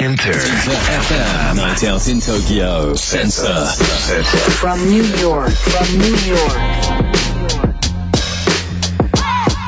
InterFM Night out in Tokyo. Sensor. From New York, from New York.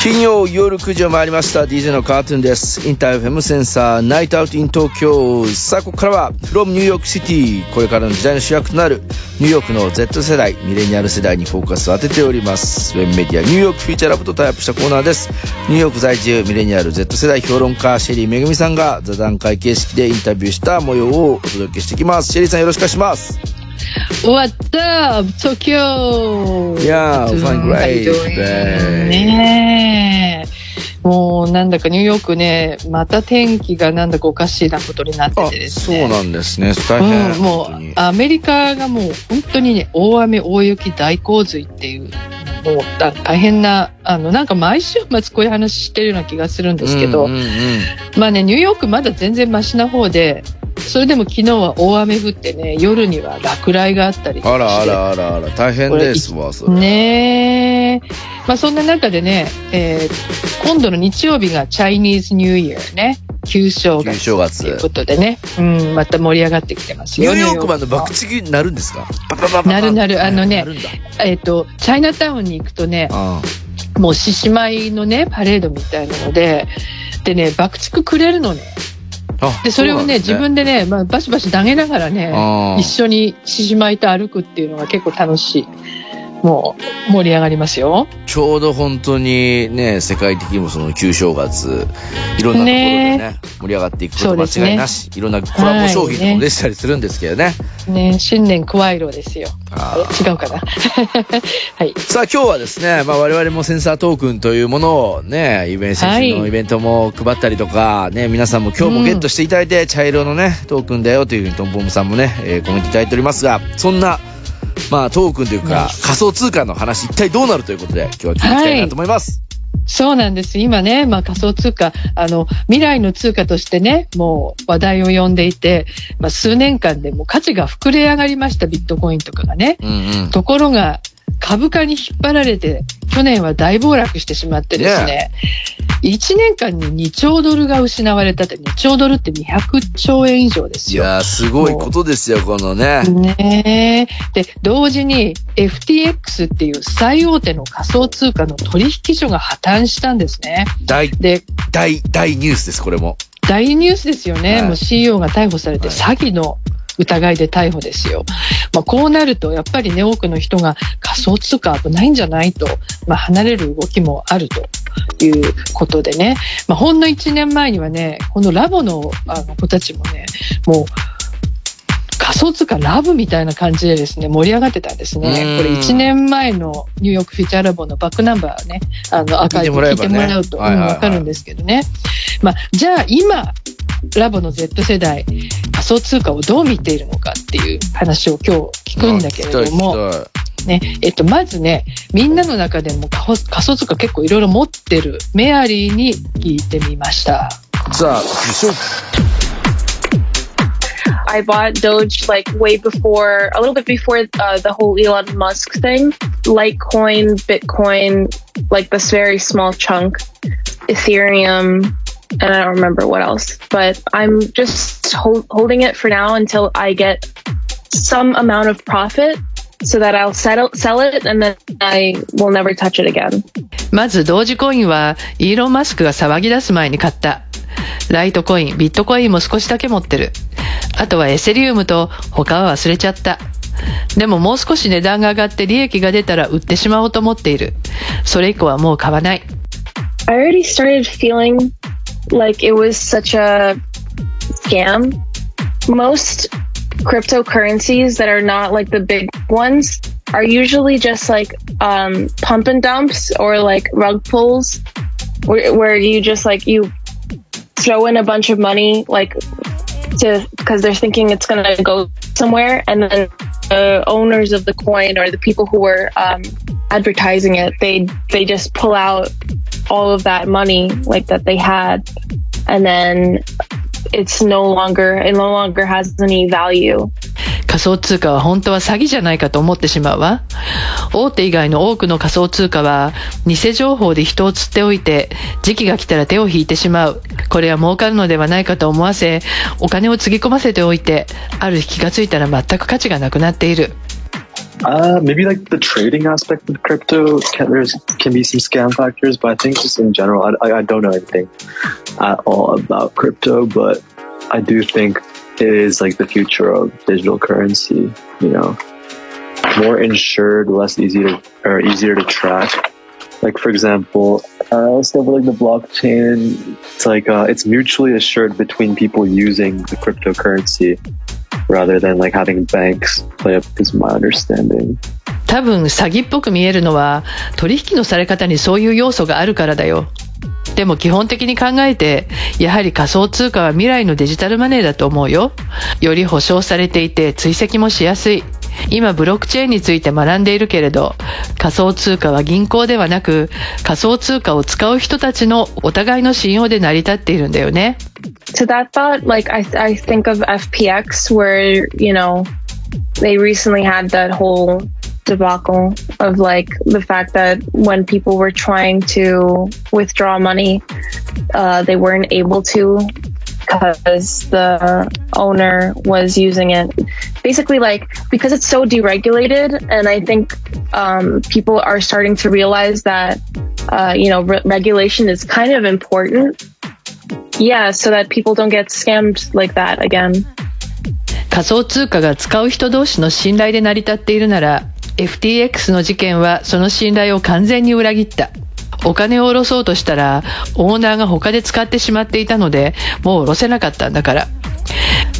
金曜夜9時を回りました。DJ のカートゥーンです。 InterFM Sensor Night Out in 東京。さあここからは from ニューヨークシティこれからの時代の主役となるニューヨークの Z 世代ミレニアル世代にフォーカスを当てております。ウェブメディアニューヨークフューチャーラボとタイアップしたコーナーです。ニューヨーク在住ミレニアル Z 世代評論家シェリーめぐみさんが座談会形式でインタビューした模様をお届けしていきます。シェリーさんよろしくお願いします。What's up, Tokyo? Yeah, fine, great. ねえ。もうなんだかニューヨークね、また天気がなんだかおかしいなことになってあてですそうね。なんですね大変、うん、もうアメリカがもう本当にね、大雨、大雪、大洪水っていう、もうだ大変な、あの、なんか毎週末こういう話してるような気がするんですけど、うんうんうんまあね、ニューヨークまだ全然マシな方で、それでも昨日は大雨降ってね、夜には落雷があったりとかあらあしてらあらあら、大変ですわ、それ。ねえ。まあそんな中でね、えー今度の日曜日がチャイニーズニューイヤーね、旧正旧月正月ということでね、うん、また盛り上がってきてますよ。ニューヨーク版のニューヨ爆竹になるんですか？パパパパパなるなるあのね。えっ、と、チャイナタウンに行くとね、あもう獅子舞のね、パレードみたいなので、でね、爆竹くれるのね。あで、それをね、自うなんです分でね、まあ、バシバシ投げながらね、一緒に獅子舞と歩くっていうのが結構楽しい。もう、盛り上がりますよ。ちょうど本当にね、世界的にもその旧正月、いろんなところでね、ね盛り上がっていくこと間違いなし、いろんなコラボ商品とかも出てたりするんですけどね。ね、新年クワイロですよ。あ違うかな？はい。さあ今日はですね、まあ我々もセンサートークンというものをね、イベント、はいのイベントも配ったりとか、ね、皆さんも今日もゲットしていただいて、茶色のね、トークンだよというふうにトンボムさんもね、えーコメントいただいておりますが、そんな、まあトークンというか、ね仮想通貨の話一体どうなるということで、今日は聞いていきたいなと思います。そうなんです。今ね、まあ仮想通貨、あの、未来の通貨としてね、もう話題を呼んでいて、まあ数年間でもう価値が膨れ上がりました、ビットコインとかがね。うんうん。ところが、株価に引っ張られて、去年は大暴落してしまってですね、1年間に2兆ドルが失われたって、2兆ドルって200兆円以上ですよ。いやー、すごいことですよ、このね。ねえ。で、同時に FTX っていう最大手の仮想通貨の取引所が破綻したんですね。大、で、大、大ニュースです、これも。大ニュースですよね。はいもう CEO が逮捕されてはい詐欺の疑いで逮捕ですよ。まあ、こうなると、やっぱりね、多くの人が仮想通貨危ないんじゃないと、まあ、離れる動きもあるということでね。まあ、ほんの1年前にはね、このラボのあの子たちもね、もう、仮想通貨ラブみたいな感じでですね、盛り上がってたんですね。うんこれ1年前のニューヨークフィーチャーラボのバックナンバーね、あの、アーカイブ聞いてもらうと、はいはいはいうんわかるんですけどね。まあ、じゃあ今、ラボの Z 世代、仮想通貨をどう見ているのかっていう話を今日聞くんだけれども、ね、えっと、まずね、みんなの中でも仮想仮想通貨結構いろいろ持ってるメアリーに聞いてみました。さあ、I bought Doge like way before, a little bit before uh, the whole Elon Musk thing. Litecoin, Bitcoin, like this very small chunk, Ethereum, and I don't remember what else. But I'm just hold, holding it for now until I get some amount of profit so that I'll settle, sell it and then I will never touch it again. まず、同時コインは、イーロン・マスクが騒ぎ出す前に買った。ライトコイン、ビットコインも少しだけ持ってる。あとはエセリウムと他は忘れちゃった。でももう少し値段が上がって利益が出たら売ってしまおうと思っている。それ以降はもう買わない。I already started feeling like it was such a scam. Most cryptocurrencies that are not like the big ones are usually just like um, pump and dumps or like rug pulls where, where you just like you throw in a bunch of money like to because they're thinking it's going to go somewhere and then the owners of the coin or the people who were um, advertising it they they just pull out all of that money like that they had. And then it's no longer it no longer has any value 仮想通貨は本当は詐欺じゃないかと思ってしまうわ。大手以外の多くの仮想通貨は、偽情報で人を釣っておいて、時期が来たら手を引いてしまう。これは儲かるのではないかと思わせ、お金をつぎ込ませておいて、ある日気がついたら全く価値がなくなっている。Uh, maybe like the trading aspect of crypto can there's can be some scam factors, but I think just in general, I, I don't know anything at all about crypto, but I do think it is like the future of digital currency. You know, more insured, less easy to or easier to track. Like for example, uh, stuff like the blockchain, it's like uh, it's mutually assured between people using the cryptocurrency rather than like having banks play up is my understanding. 多分詐欺っぽく見えるのは取引のされ方にそういう要素があるからだよ。 でも基本的に考えて、やはり仮想通貨は未来のデジタルマネーだと思うよ。より保証されていて追跡もしやすい。今ブロックチェーンについて学んでいるけれど、仮想通貨は銀行ではなく、仮想通貨を使う人たちのお互いの信用で成り立っているんだよね。To that thought, like I, I think of FPX where, you know, they recently had that whole debacle of like the fact that when people were trying to withdraw money, uh, they weren't able to because the owner was using it. Basically, like because it's so deregulated, and I think um, people are starting to realize that uh, you know re- regulation is kind of important. Yeah, so that people don't get scammed like that again. 仮想通貨が使う人同士の信頼で成り立っているなら FTX の事件はその信頼を完全に裏切った。お金を下ろそうとしたらオーナーが他で使ってしまっていたのでもう下ろせなかったんだから。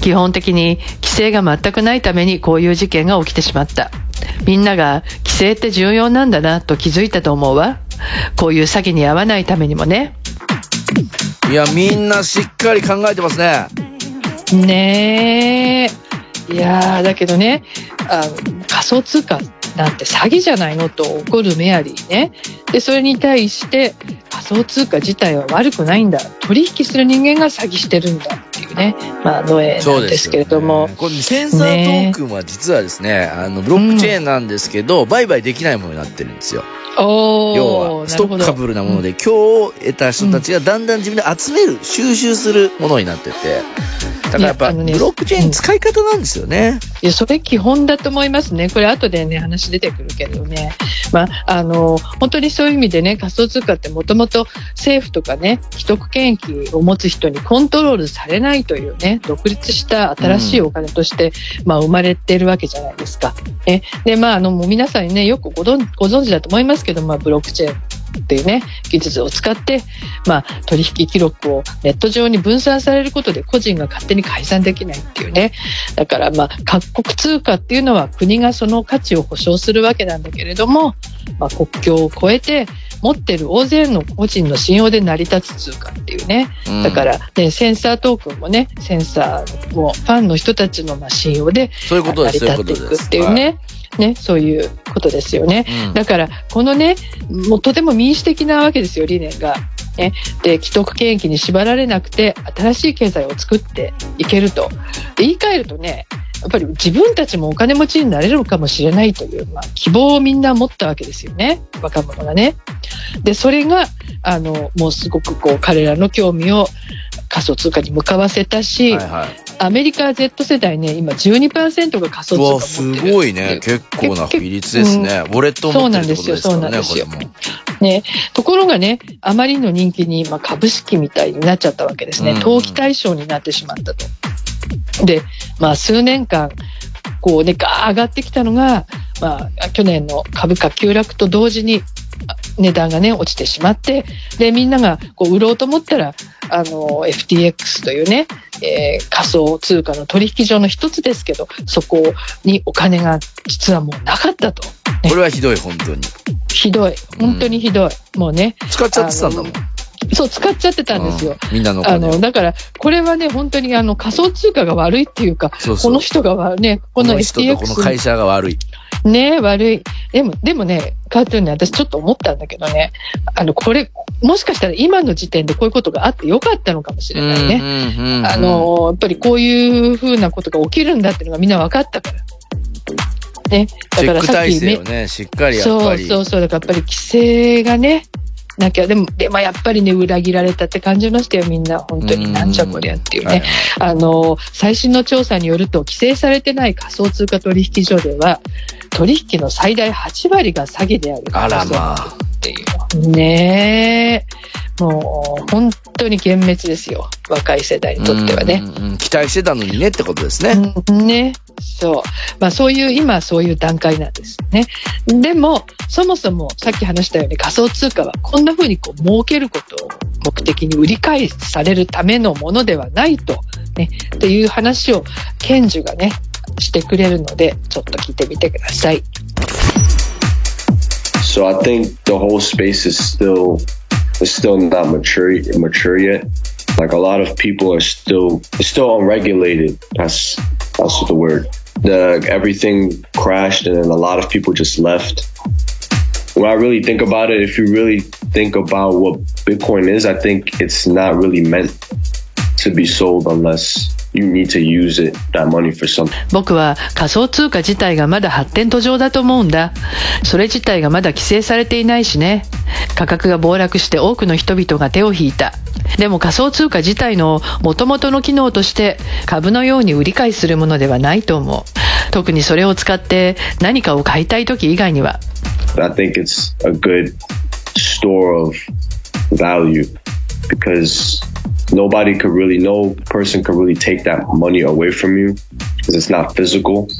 基本的に規制が全くないためにこういう事件が起きてしまった。みんなが規制って重要なんだなと気づいたと思うわ。こういう詐欺に遭わないためにもね。いや、みんなしっかり考えてますね。ねえ。いやー、だけどね、あ仮想通貨なんて詐欺じゃないのと怒るメアリーね。で、それに対して仮想通貨自体は悪くないんだ。取引する人間が詐欺してるんだっていうね、まあ、ノエなんですけれども。これセンサートークンは実はですね、あの、ブロックチェーンなんですけど、売買できないものになってるんですよ。要は、ストッカブルなもので、今日得た人たちがだんだん自分で集める、収集するものになってて、だからやっぱ、ねブロックチェーン使い方なんですよね。いや、それ基本だと思いますね。これ後でね、話出てくるけどね。まあ、あの、本当にそういう意味でね、仮想通貨ってもともと政府とかね、既得権益を持つ人にコントロールされないというね、独立した新しいお金として、まあ、生まれてるわけじゃないですか。えで、まあ、あの、もう皆さんにね、よくご存ご存知だと思いますけど、まあ、ブロックチェーンっていうね、技術を使って、まあ、取引記録をネット上に分散されることで個人が勝手に改ざんできないっていうね。だから、まあ、各国通貨っていうのは国がその価値を保証するわけなんだけれども、まあ、国境を越えて持ってる大勢の個人の信用で成り立つ通貨っていうね。うんだから、ね、センサートークンもね、センサーもファンの人たちのまあ信用で成り。立っていくっていうね。ね、そういうことですよね。うんだから、このね、もうとても民主的なわけですよ、理念が。ね、で、既得権益に縛られなくて、新しい経済を作っていけると。で言い換えるとね、やっぱり自分たちもお金持ちになれるかもしれないという、まあ、希望をみんな持ったわけですよね、若者がね。で、それが、あの、もうすごくこう、彼らの興味を仮想通貨に向かわせたし、はいはい。アメリカ Z 世代ね、今12%が仮想通貨持ってるすごいね。結構な比率ですね。ウォレットを持ってるってことですからね、こそうなんですよれも。ね、ところがね、あまりの人気に、まあ、株式みたいになっちゃったわけですね。うん投機対象になってしまったと。で、まあ、数年間、こうね、ガー上がってきたのが、まあ、去年の株価急落と同時に、あ値段がね、落ちてしまって、で、みんながこう売ろうと思ったら、あの、FTX というね、えー仮想通貨の取引所の一つですけど、そこにお金が実はもうなかったと。これはひどい、本当に。ひどい。本当にひどい。もうね。使っちゃってたんだもん。そう、使っちゃってたんですよ。うんみんなのおあの、だから、これはね、本当にあの仮想通貨が悪いっていうか、そうそうこの人がわね、このこの人とこの FTX 会社が悪い。ね、悪い。でも、でもね、カートゥーンね、私ちょっと思ったんだけどね、あの、これ、もしかしたら今の時点でこういうことがあってよかったのかもしれないね。ねあ、の、やっぱりこういうふうなことが起きるんだっていうのがみんな分かったから。ね。チェック体め制をね、しっかりやっそうぱり。そうそう。だからやっぱり規制がね、なきゃ、でも、でもやっぱりね、裏切られたって感じましたよ、みんな。本当に。なんじゃこりゃっていうね。あの、最新の調査によると、規制されてない仮想通貨取引所では、取引の最大8割が詐欺である。あらまあ。っていう。ねえ。もう、本当に幻滅ですよ。若い世代にとってはね。うんうんうん期待してたのにねってことですね。うんね。そう。まあそういう、今はそういう段階なんですね。でも、そもそもさっき話したように仮想通貨はこんな風にこう儲けることを目的に売り買いされるためのものではないと、ね、っていう話を賢受がね、してくれるので、ちょっと聞いてみてください。So I think the whole space is still is still not mature mature yet. Like a lot of people are still it's still unregulated. That's that's the word. The everything crashed and then a lot of people just left. When I really think about it, if you really think about what Bitcoin is, I think it's not really meant to be sold unless you need to use it that money for something. 僕は仮想通貨自体がまだ発展途上だと思うんだ。それ自体がまだ規制されていないしね。価格が暴落して多くの人々が手を引いた。でも仮想通貨自体の元々の機能として株のように売り買いするものではないと思う。特にそれを使って何かを買いたい時以外には。I think it's a good store of value because nobody could really, no person could really take that money away from you because it's not physical.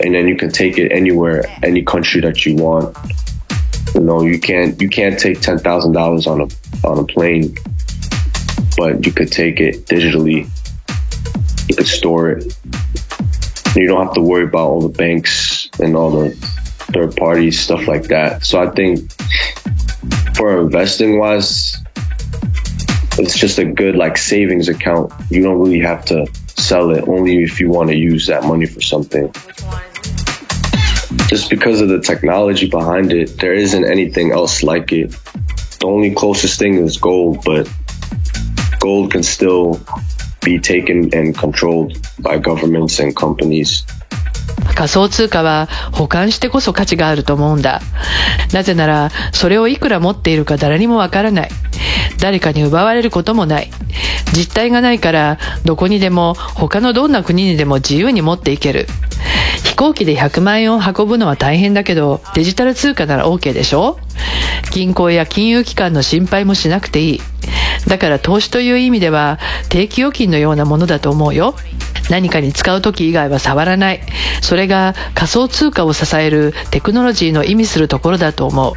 And then you can take it anywhere, any country that you want. You know, you can't, you can't take $10,000 on a, on a plane, but you could take it digitally. You could store it. You don't have to worry about all the banks and all the third parties, stuff like that. So I think for investing wise, it's just a good like savings account. You don't really have to sell it only if you want to use that money for something. Just because of the technology behind it, there isn't anything else like it. The only closest thing is gold, but gold can still be taken and controlled by governments and companies. 仮想通貨は保管してこそ価値があると思うんだ。なぜなら、それをいくら持っているか誰にもわからない。 誰かに奪われることもない。実体がないから、どこにでも、他のどんな国にでも自由に持っていける。飛行機で100万円を運ぶのは大変だけど、デジタル通貨なら OK でしょ銀行や金融機関の心配もしなくていい。だから投資という意味では定期預金のようなものだと思うよ。何かに使う時以外は触らない。それが仮想通貨を支えるテクノロジーの意味するところだと思う。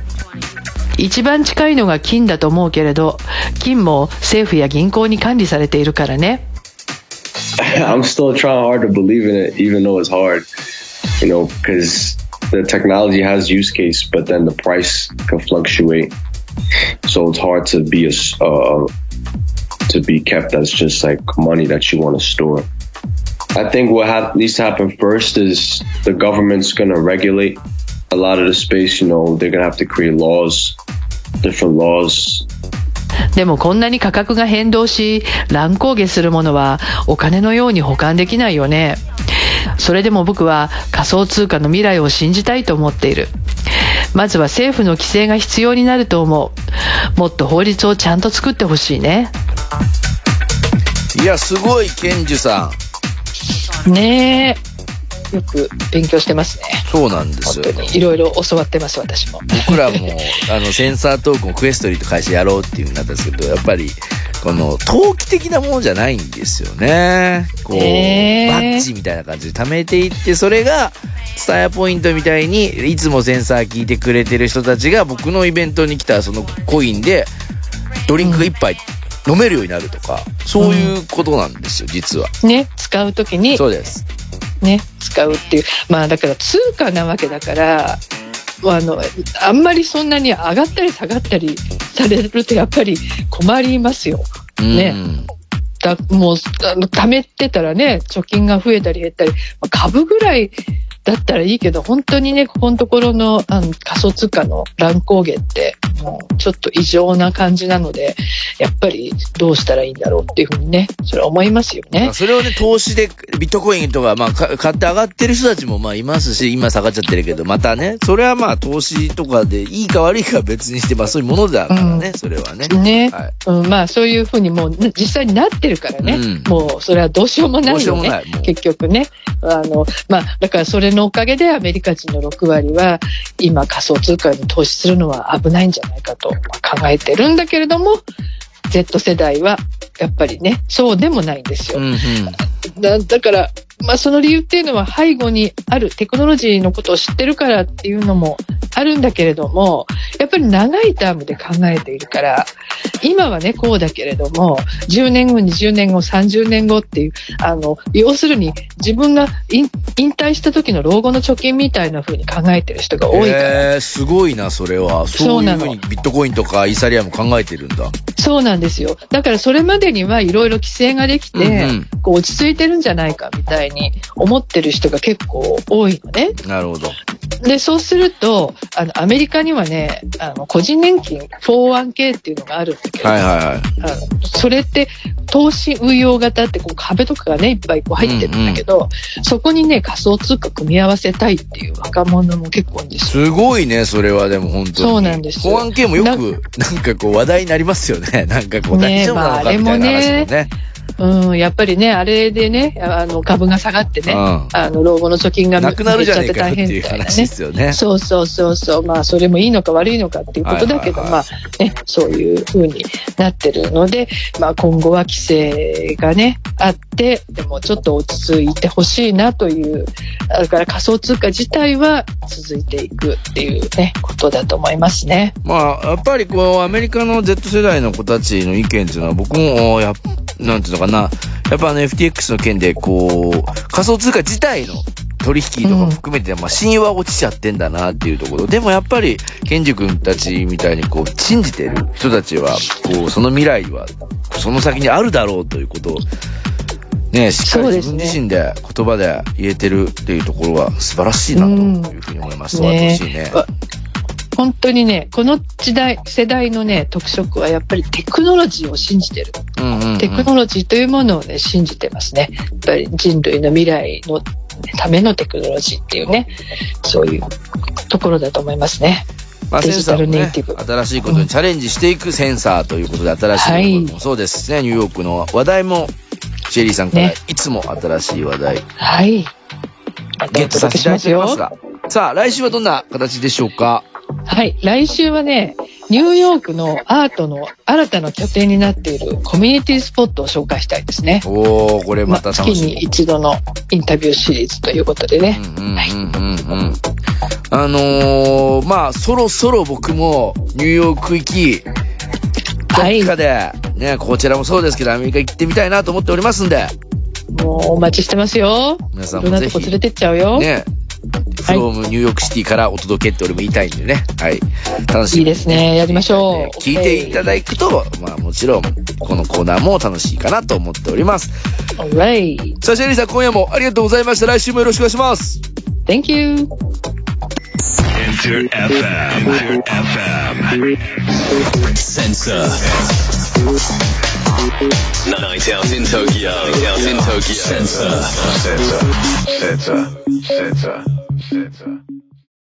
一番近いのが金だと思うけれど、金も政府や銀行に管理されているからね。 I'm still trying hard to believe in it, even though it's hard, you know, because the technology has use case, but then the price can fluctuate. So it's hard to be a, s- uh, to be kept as just like money that you want to store. I think what ha- needs to happen first is the government's going to regulate a lot of the space. You know, they're going to have to create laws, different laws でもこんなに価格が変動し、乱高下するものはお金のように保管できないよね。それでも僕は仮想通貨の未来を信じたいと思っている。まずは政府の規制が必要になると思う。もっと法律をちゃんと作ってほしいね。いや、すごい、ケンジュさん。ねえ。よく勉強してますね。そうなんですよ。いろいろ教わってます、私も。僕らも、あの、センサートークンをクエストリーと会社やろうっていう風になったんですけど、やっぱり、この、投機的なものじゃないんですよね。こう、へーバッジみたいな感じで貯めていって、それが、スタヤポイントみたいに、いつもセンサー聞いてくれてる人たちが、僕のイベントに来たそのコインで、ドリンクが一杯飲めるようになるとか、そういうことなんですよ、実は。ね、使うときにそうです。ね、使うっていう。まあだから通貨なわけだから、あの、あんまりそんなに上がったり下がったりされるとやっぱり困りますよ。ねうんた、もう、あの、貯めてたらね、貯金が増えたり減ったり、まあ株ぐらいだったらいいけど、本当にね、ここのところのあの仮想通貨の乱高下って、もうちょっと異常な感じなので、やっぱりどうしたらいいんだろうっていうふうにね、それは思いますよね。それをね、投資でビットコインとか、まあ、か買って上がってる人たちもまあいますし、今下がっちゃってるけど、またね、それはまあ投資とかでいいか悪いかは別にして、まあそういうものだからね、それはね。ね、はい。うん、まあそういうふうにもう実際になってるからね、うん。もうそれはどうしようもないどうしようよねもない。結局ね。あの、まあだからそれのおかげでアメリカ人の6割は今仮想通貨に投資するのは危ないんじゃないかと考えてるんだけれども、Z 世代はやっぱりね、そうでもないんですよ。うんうん。だだから、まあその理由っていうのは背後にあるテクノロジーのことを知ってるからっていうのもあるんだけれども、やっぱり長いタームで考えているから、今はね、こうだけれども、10年後、20年後、30年後っていう、あの、要するに自分が引引退した時の老後の貯金みたいな風に考えてる人が多いから、えー、すごいな、それは。そそういのうふうにビットコインとかイーサリアム考えてるんだ。そうなんですよ。だからそれまでにはいろいろ規制ができて、うんうんこう落ち着いてるんじゃないかみたいに思ってる人が結構多いのね。なるほど。で、そうすると、あの、アメリカにはね、あの、個人年金 401k っていうのがあるんだけど、はいはいはい。あのそれって投資運用型ってこう壁とかがね、いっぱいこう入ってるんだけど、そこにね、仮想通貨組み合わせたいっていう若者も結構多いんですよ。すごいね、それはでも本当に。そうなんです保安系もよく、なんかこう話題になりますよね。なんかこうね大丈夫なのかみたいな話ねもね。うん、やっぱりね、あれでね、あの、株が下がってね、うんあの、老後の貯金がなくなるじゃねえかよっていう話ですよね。そうそうそうそう。まあ、それもいいのか悪いのかっていうことだけど、まあ、ね、そういうふうになってるので、まあ、今後は規制がね、あって、でもちょっと落ち着いてほしいなという、だから仮想通貨自体は続いていくっていうね、ことだと思いますね。まあ、やっぱりこう、アメリカの Z 世代の子たちの意見っていうのは、僕も、やっなんていうのかな、やっぱあの FTX の件で、こう、仮想通貨自体の取引とかも含めて、まあ、信用は落ちちゃってんだなっていうところ。でもやっぱり、ケンジ君たちみたいに、こう、信じてる人たちは、こう、その未来は、その先にあるだろうということを、ね、しっかり自分自身で言葉で言えてるっていうところは素晴らしいなというふうに思います。素晴らしいね。わ本当にね、この時代、世代のね、特色はやっぱりテクノロジーを信じてる。うんうんうんテクノロジーというものをね、信じてますね。やっぱり人類の未来のためのテクノロジーっていうね、そういうところだと思いますね。まあ、センデジタルサーもねネイティブ、新しいことにチャレンジしていくセンサーということで、新しいこともそうですね、ニューヨークの話題も、シェリーさんからねいつも新しい話題、はい。ゲットさ届せていただいますよ。が。さあ、来週はどんな形でしょうか？はい。来週はね、ニューヨークのアートの新たな拠点になっているコミュニティスポットを紹介したいですね。おー、これままあ、た楽しみ。月に一度のインタビューシリーズということでね。うんうんうんうんうん。あのー、まあ、そろそろ僕もニューヨーク行き、はいどっかで、ね、こちらもそうですけど、アメリカ行ってみたいなと思っておりますんで、もうお待ちしてますよ。皆さいろんんもぜひなとこ連れてっちゃうよ。ね、フロームニューヨークシティからお届けって俺も言いたいんでね。はい。楽しみにいいですね。やりましょう。聞いていただくと、まあもちろん、このコーナーも楽しいかなと思っております。Alright. さあ、シェリーさん、今夜もありがとうございました。来週もよろしくお願いします。Thank you. Enter FM. Enter FM. Sensor. Night out in Tokyo. Night out in Tokyo. Sensor. Sensor. Sensor. Sensor. Sensor.